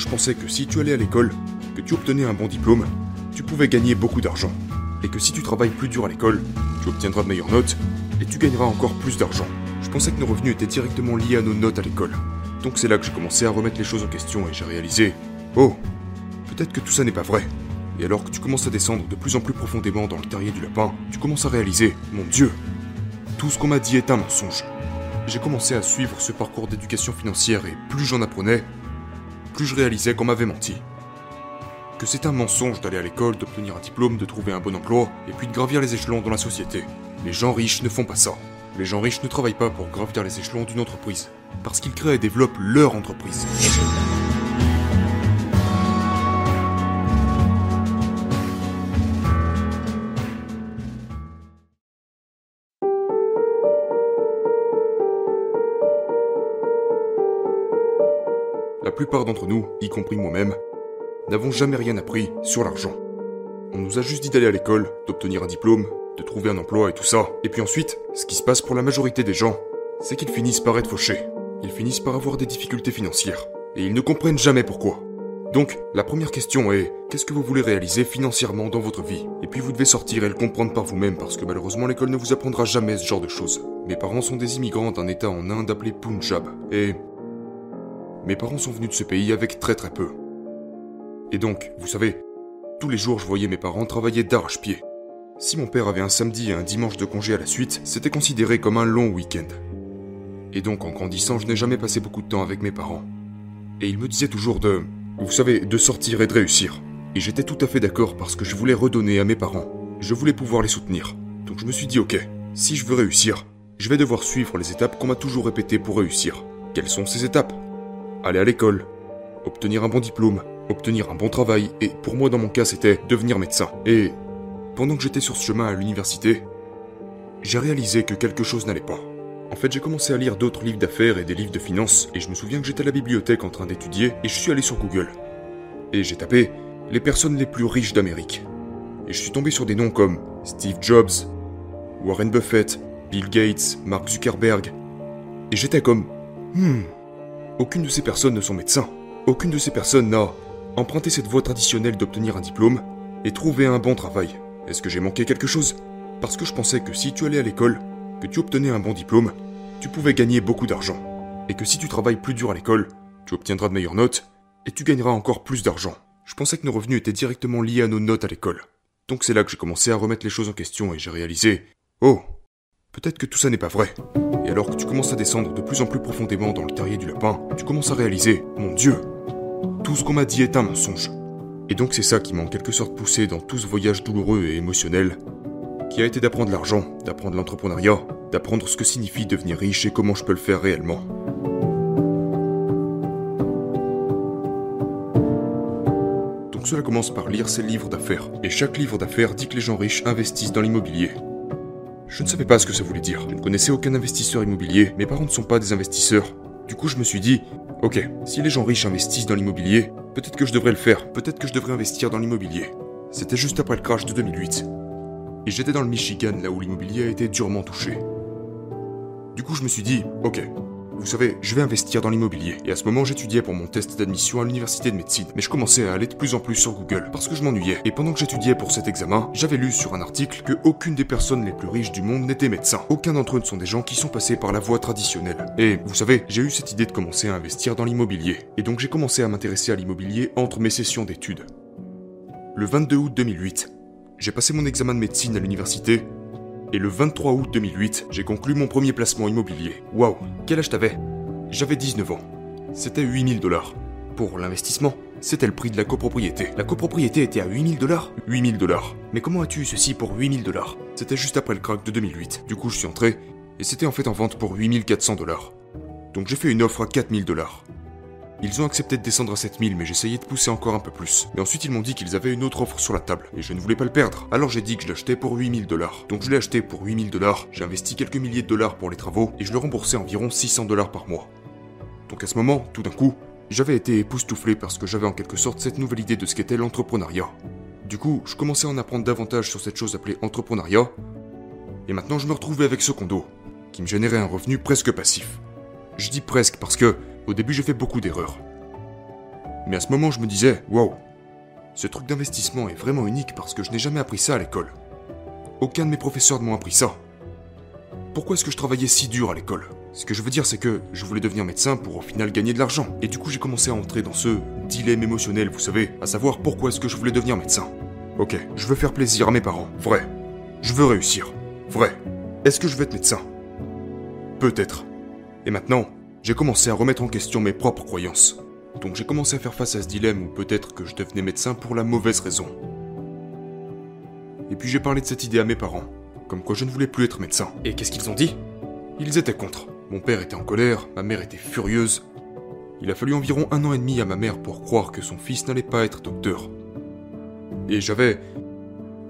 je pensais que si tu allais à l'école, que tu obtenais un bon diplôme, tu pouvais gagner beaucoup d'argent. Et que si tu travailles plus dur à l'école, tu obtiendras de meilleures notes et tu gagneras encore plus d'argent. Je pensais que nos revenus étaient directement liés à nos notes à l'école. Donc c'est là que j'ai commencé à remettre les choses en question et j'ai réalisé Oh, peut-être que tout ça n'est pas vrai. Et alors que tu commences à descendre de plus en plus profondément dans le terrier du lapin, tu commences à réaliser Mon Dieu, tout ce qu'on m'a dit est un mensonge. J'ai commencé à suivre ce parcours d'éducation financière et plus j'en apprenais, plus je réalisais qu'on m'avait menti. Que c'est un mensonge d'aller à l'école, d'obtenir un diplôme, de trouver un bon emploi, et puis de gravir les échelons dans la société. Les gens riches ne font pas ça. Les gens riches ne travaillent pas pour gravir les échelons d'une entreprise, parce qu'ils créent et développent leur entreprise. La plupart d'entre nous, y compris moi-même, n'avons jamais rien appris sur l'argent. On nous a juste dit d'aller à l'école, d'obtenir un diplôme, de trouver un emploi et tout ça. Et puis ensuite, ce qui se passe pour la majorité des gens, c'est qu'ils finissent par être fauchés. Ils finissent par avoir des difficultés financières. Et ils ne comprennent jamais pourquoi. Donc, la première question est, qu'est-ce que vous voulez réaliser financièrement dans votre vie? Et puis vous devez sortir et le comprendre par vous-même parce que malheureusement l'école ne vous apprendra jamais ce genre de choses. Mes parents sont des immigrants d'un état en Inde appelé Punjab. Et... Mes parents sont venus de ce pays avec très très peu. Et donc, vous savez, tous les jours je voyais mes parents travailler d'arrache-pied. Si mon père avait un samedi et un dimanche de congé à la suite, c'était considéré comme un long week-end. Et donc en grandissant, je n'ai jamais passé beaucoup de temps avec mes parents. Et ils me disaient toujours de... Vous savez, de sortir et de réussir. Et j'étais tout à fait d'accord parce que je voulais redonner à mes parents. Je voulais pouvoir les soutenir. Donc je me suis dit, ok, si je veux réussir, je vais devoir suivre les étapes qu'on m'a toujours répétées pour réussir. Quelles sont ces étapes? Aller à l'école, obtenir un bon diplôme, obtenir un bon travail, et pour moi dans mon cas c'était devenir médecin. Et pendant que j'étais sur ce chemin à l'université, j'ai réalisé que quelque chose n'allait pas. En fait, j'ai commencé à lire d'autres livres d'affaires et des livres de finances, et je me souviens que j'étais à la bibliothèque en train d'étudier, et je suis allé sur Google. Et j'ai tapé les personnes les plus riches d'Amérique. Et je suis tombé sur des noms comme Steve Jobs, Warren Buffett, Bill Gates, Mark Zuckerberg. Et j'étais comme, hmm, aucune de ces personnes ne sont médecins. Aucune de ces personnes n'a emprunté cette voie traditionnelle d'obtenir un diplôme et trouvé un bon travail. Est-ce que j'ai manqué quelque chose? Parce que je pensais que si tu allais à l'école, que tu obtenais un bon diplôme, tu pouvais gagner beaucoup d'argent. Et que si tu travailles plus dur à l'école, tu obtiendras de meilleures notes et tu gagneras encore plus d'argent. Je pensais que nos revenus étaient directement liés à nos notes à l'école. Donc c'est là que j'ai commencé à remettre les choses en question et j'ai réalisé Oh, peut-être que tout ça n'est pas vrai. Et alors que tu commences à descendre de plus en plus profondément dans le terrier du lapin, tu commences à réaliser Mon Dieu, tout ce qu'on m'a dit est un mensonge. Et donc c'est ça qui m'a en quelque sorte poussé dans tout ce voyage douloureux et émotionnel, qui a été d'apprendre l'argent, d'apprendre l'entrepreneuriat, d'apprendre ce que signifie devenir riche et comment je peux le faire réellement. Donc cela commence par lire ces livres d'affaires. Et chaque livre d'affaires dit que les gens riches investissent dans l'immobilier. Je ne savais pas ce que ça voulait dire. Je ne connaissais aucun investisseur immobilier. Mes parents ne sont pas des investisseurs. Du coup, je me suis dit, ok, si les gens riches investissent dans l'immobilier, peut-être que je devrais le faire. Peut-être que je devrais investir dans l'immobilier. C'était juste après le crash de 2008. Et j'étais dans le Michigan, là où l'immobilier a été durement touché. Du coup, je me suis dit, ok, vous savez, je vais investir dans l'immobilier. Et à ce moment, j'étudiais pour mon test d'admission à l'université de médecine. Mais je commençais à aller de plus en plus sur Google parce que je m'ennuyais. Et pendant que j'étudiais pour cet examen, j'avais lu sur un article que aucune des personnes les plus riches du monde n'était médecin. Aucun d'entre eux ne sont des gens qui sont passés par la voie traditionnelle. Et vous savez, j'ai eu cette idée de commencer à investir dans l'immobilier. Et donc j'ai commencé à m'intéresser à l'immobilier entre mes sessions d'études. Le 22 août 2008, j'ai passé mon examen de médecine à l'université et le 23 août 2008, j'ai conclu mon premier placement immobilier. Waouh, quel âge t'avais? J'avais 19 ans. C'était 8000 dollars. Pour l'investissement, c'était le prix de la copropriété. La copropriété était à 8000 dollars? 8000 dollars. Mais comment as-tu eu ceci pour 8000 dollars? C'était juste après le crack de 2008. Du coup, je suis entré et c'était en fait en vente pour 8400 dollars. Donc j'ai fait une offre à 4000 dollars. Ils ont accepté de descendre à 7000, mais j'essayais de pousser encore un peu plus. Mais ensuite, ils m'ont dit qu'ils avaient une autre offre sur la table, et je ne voulais pas le perdre. Alors j'ai dit que je l'achetais pour 8000 dollars. Donc je l'ai acheté pour 8000 dollars, j'ai investi quelques milliers de dollars pour les travaux, et je le remboursais environ 600 dollars par mois. Donc à ce moment, tout d'un coup, j'avais été époustouflé parce que j'avais en quelque sorte cette nouvelle idée de ce qu'était l'entrepreneuriat. Du coup, je commençais à en apprendre davantage sur cette chose appelée entrepreneuriat, et maintenant je me retrouvais avec ce condo, qui me générait un revenu presque passif. Je dis presque parce que, au début, j'ai fait beaucoup d'erreurs. Mais à ce moment, je me disais, waouh, ce truc d'investissement est vraiment unique parce que je n'ai jamais appris ça à l'école. Aucun de mes professeurs ne m'ont appris ça. Pourquoi est-ce que je travaillais si dur à l'école? Ce que je veux dire, c'est que je voulais devenir médecin pour au final gagner de l'argent. Et du coup, j'ai commencé à entrer dans ce dilemme émotionnel, vous savez, à savoir pourquoi est-ce que je voulais devenir médecin. Ok, je veux faire plaisir à mes parents, vrai. Je veux réussir, vrai. Est-ce que je veux être médecin? Peut-être. Et maintenant, j'ai commencé à remettre en question mes propres croyances. Donc j'ai commencé à faire face à ce dilemme où peut-être que je devenais médecin pour la mauvaise raison. Et puis j'ai parlé de cette idée à mes parents, comme quoi je ne voulais plus être médecin. Et qu'est-ce qu'ils ont dit? Ils étaient contre. Mon père était en colère, ma mère était furieuse. Il a fallu environ un an et demi à ma mère pour croire que son fils n'allait pas être docteur. Et j'avais...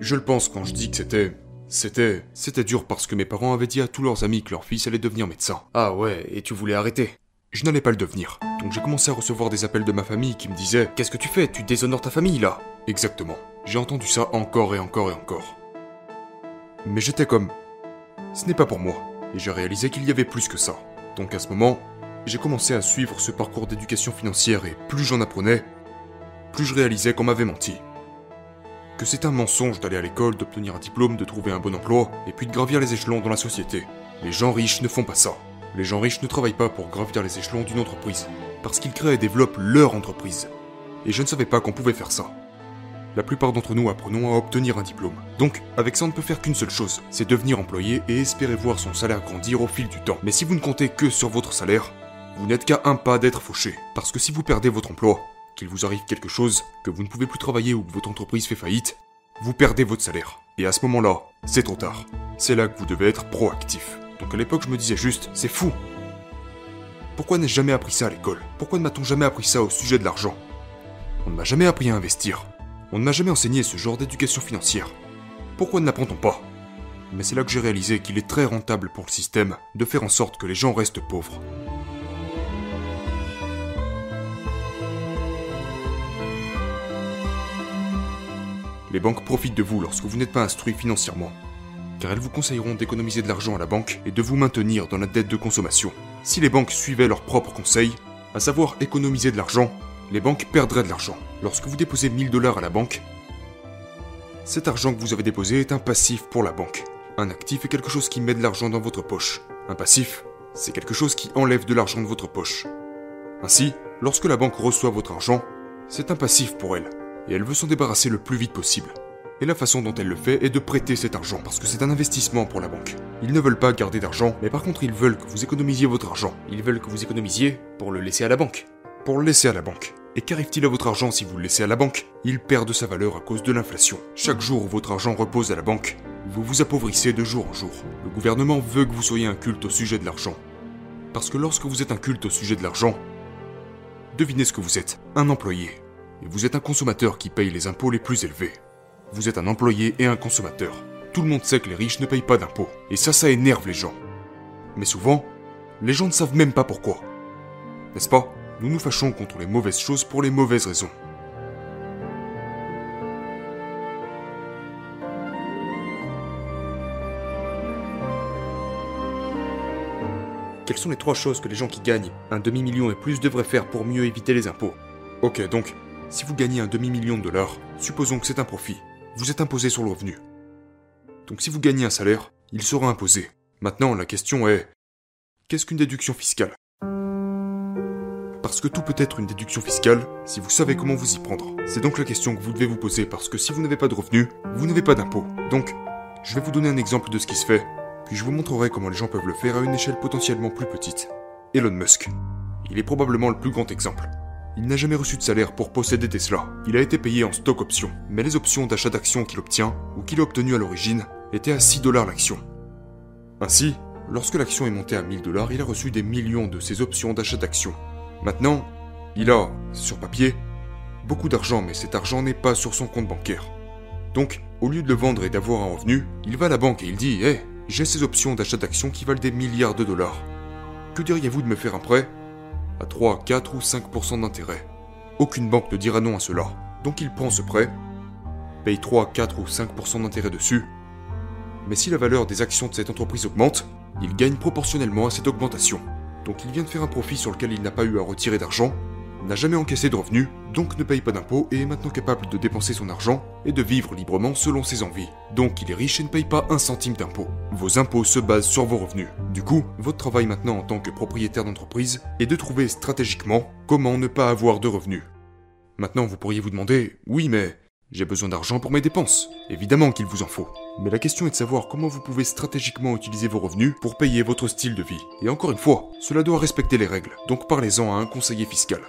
Je le pense quand je dis que c'était... C'était... C'était dur parce que mes parents avaient dit à tous leurs amis que leur fils allait devenir médecin. Ah ouais, et tu voulais arrêter? Je n'allais pas le devenir. Donc j'ai commencé à recevoir des appels de ma famille qui me disaient Qu'est-ce que tu fais? Tu déshonores ta famille là Exactement. J'ai entendu ça encore et encore et encore. Mais j'étais comme... Ce n'est pas pour moi. Et j'ai réalisé qu'il y avait plus que ça. Donc à ce moment, j'ai commencé à suivre ce parcours d'éducation financière et plus j'en apprenais, plus je réalisais qu'on m'avait menti. Que c'est un mensonge d'aller à l'école, d'obtenir un diplôme, de trouver un bon emploi, et puis de gravir les échelons dans la société. Les gens riches ne font pas ça. Les gens riches ne travaillent pas pour gravir les échelons d'une entreprise, parce qu'ils créent et développent leur entreprise. Et je ne savais pas qu'on pouvait faire ça. La plupart d'entre nous apprenons à obtenir un diplôme. Donc, avec ça, on ne peut faire qu'une seule chose, c'est devenir employé et espérer voir son salaire grandir au fil du temps. Mais si vous ne comptez que sur votre salaire, vous n'êtes qu'à un pas d'être fauché. Parce que si vous perdez votre emploi, qu'il vous arrive quelque chose, que vous ne pouvez plus travailler ou que votre entreprise fait faillite, vous perdez votre salaire. Et à ce moment-là, c'est trop tard. C'est là que vous devez être proactif. Donc à l'époque, je me disais juste, c'est fou. Pourquoi n'ai-je jamais appris ça à l'école? Pourquoi ne m'a-t-on jamais appris ça au sujet de l'argent? On ne m'a jamais appris à investir. On ne m'a jamais enseigné ce genre d'éducation financière. Pourquoi ne l'apprend-on pas? Mais c'est là que j'ai réalisé qu'il est très rentable pour le système de faire en sorte que les gens restent pauvres. Les banques profitent de vous lorsque vous n'êtes pas instruit financièrement, car elles vous conseilleront d'économiser de l'argent à la banque et de vous maintenir dans la dette de consommation. Si les banques suivaient leurs propres conseils, à savoir économiser de l'argent, les banques perdraient de l'argent. Lorsque vous déposez 1000 dollars à la banque, cet argent que vous avez déposé est un passif pour la banque. Un actif est quelque chose qui met de l'argent dans votre poche. Un passif, c'est quelque chose qui enlève de l'argent de votre poche. Ainsi, lorsque la banque reçoit votre argent, c'est un passif pour elle et elle veut s'en débarrasser le plus vite possible. Et la façon dont elle le fait est de prêter cet argent, parce que c'est un investissement pour la banque. Ils ne veulent pas garder d'argent, mais par contre ils veulent que vous économisiez votre argent. Ils veulent que vous économisiez pour le laisser à la banque. Pour le laisser à la banque. Et qu'arrive-t-il à votre argent si vous le laissez à la banque? Il perd de sa valeur à cause de l'inflation. Chaque jour où votre argent repose à la banque, vous vous appauvrissez de jour en jour. Le gouvernement veut que vous soyez un culte au sujet de l'argent. Parce que lorsque vous êtes un culte au sujet de l'argent, devinez ce que vous êtes, un employé et vous êtes un consommateur qui paye les impôts les plus élevés. Vous êtes un employé et un consommateur. Tout le monde sait que les riches ne payent pas d'impôts, et ça, ça énerve les gens. Mais souvent, les gens ne savent même pas pourquoi. N'est-ce pas? Nous nous fâchons contre les mauvaises choses pour les mauvaises raisons. Quelles sont les trois choses que les gens qui gagnent un demi-million et plus devraient faire pour mieux éviter les impôts? Ok, donc, si vous gagnez un demi-million de dollars, supposons que c'est un profit, vous êtes imposé sur le revenu. Donc si vous gagnez un salaire, il sera imposé. Maintenant, la question est, qu'est-ce qu'une déduction fiscale? Parce que tout peut être une déduction fiscale si vous savez comment vous y prendre. C'est donc la question que vous devez vous poser parce que si vous n'avez pas de revenus, vous n'avez pas d'impôt. Donc, je vais vous donner un exemple de ce qui se fait, puis je vous montrerai comment les gens peuvent le faire à une échelle potentiellement plus petite. Elon Musk. Il est probablement le plus grand exemple. Il n'a jamais reçu de salaire pour posséder Tesla. Il a été payé en stock options. Mais les options d'achat d'actions qu'il obtient, ou qu'il a obtenues à l'origine, étaient à 6 dollars l'action. Ainsi, lorsque l'action est montée à 1000 dollars, il a reçu des millions de ces options d'achat d'actions. Maintenant, il a, sur papier, beaucoup d'argent, mais cet argent n'est pas sur son compte bancaire. Donc, au lieu de le vendre et d'avoir un revenu, il va à la banque et il dit Hé, j'ai ces options d'achat d'actions qui valent des milliards de dollars. Que diriez-vous de me faire un prêt? À 3, 4 ou 5% d'intérêt. Aucune banque ne dira non à cela. Donc il prend ce prêt, paye 3, 4 ou 5% d'intérêt dessus. Mais si la valeur des actions de cette entreprise augmente, il gagne proportionnellement à cette augmentation. Donc il vient de faire un profit sur lequel il n'a pas eu à retirer d'argent, n'a jamais encaissé de revenus, donc ne paye pas d'impôts et est maintenant capable de dépenser son argent et de vivre librement selon ses envies. Donc il est riche et ne paye pas un centime d'impôts. Vos impôts se basent sur vos revenus. Du coup, votre travail maintenant en tant que propriétaire d'entreprise est de trouver stratégiquement comment ne pas avoir de revenus. Maintenant, vous pourriez vous demander, oui mais j'ai besoin d'argent pour mes dépenses. Évidemment qu'il vous en faut. Mais la question est de savoir comment vous pouvez stratégiquement utiliser vos revenus pour payer votre style de vie. Et encore une fois, cela doit respecter les règles, donc parlez-en à un conseiller fiscal.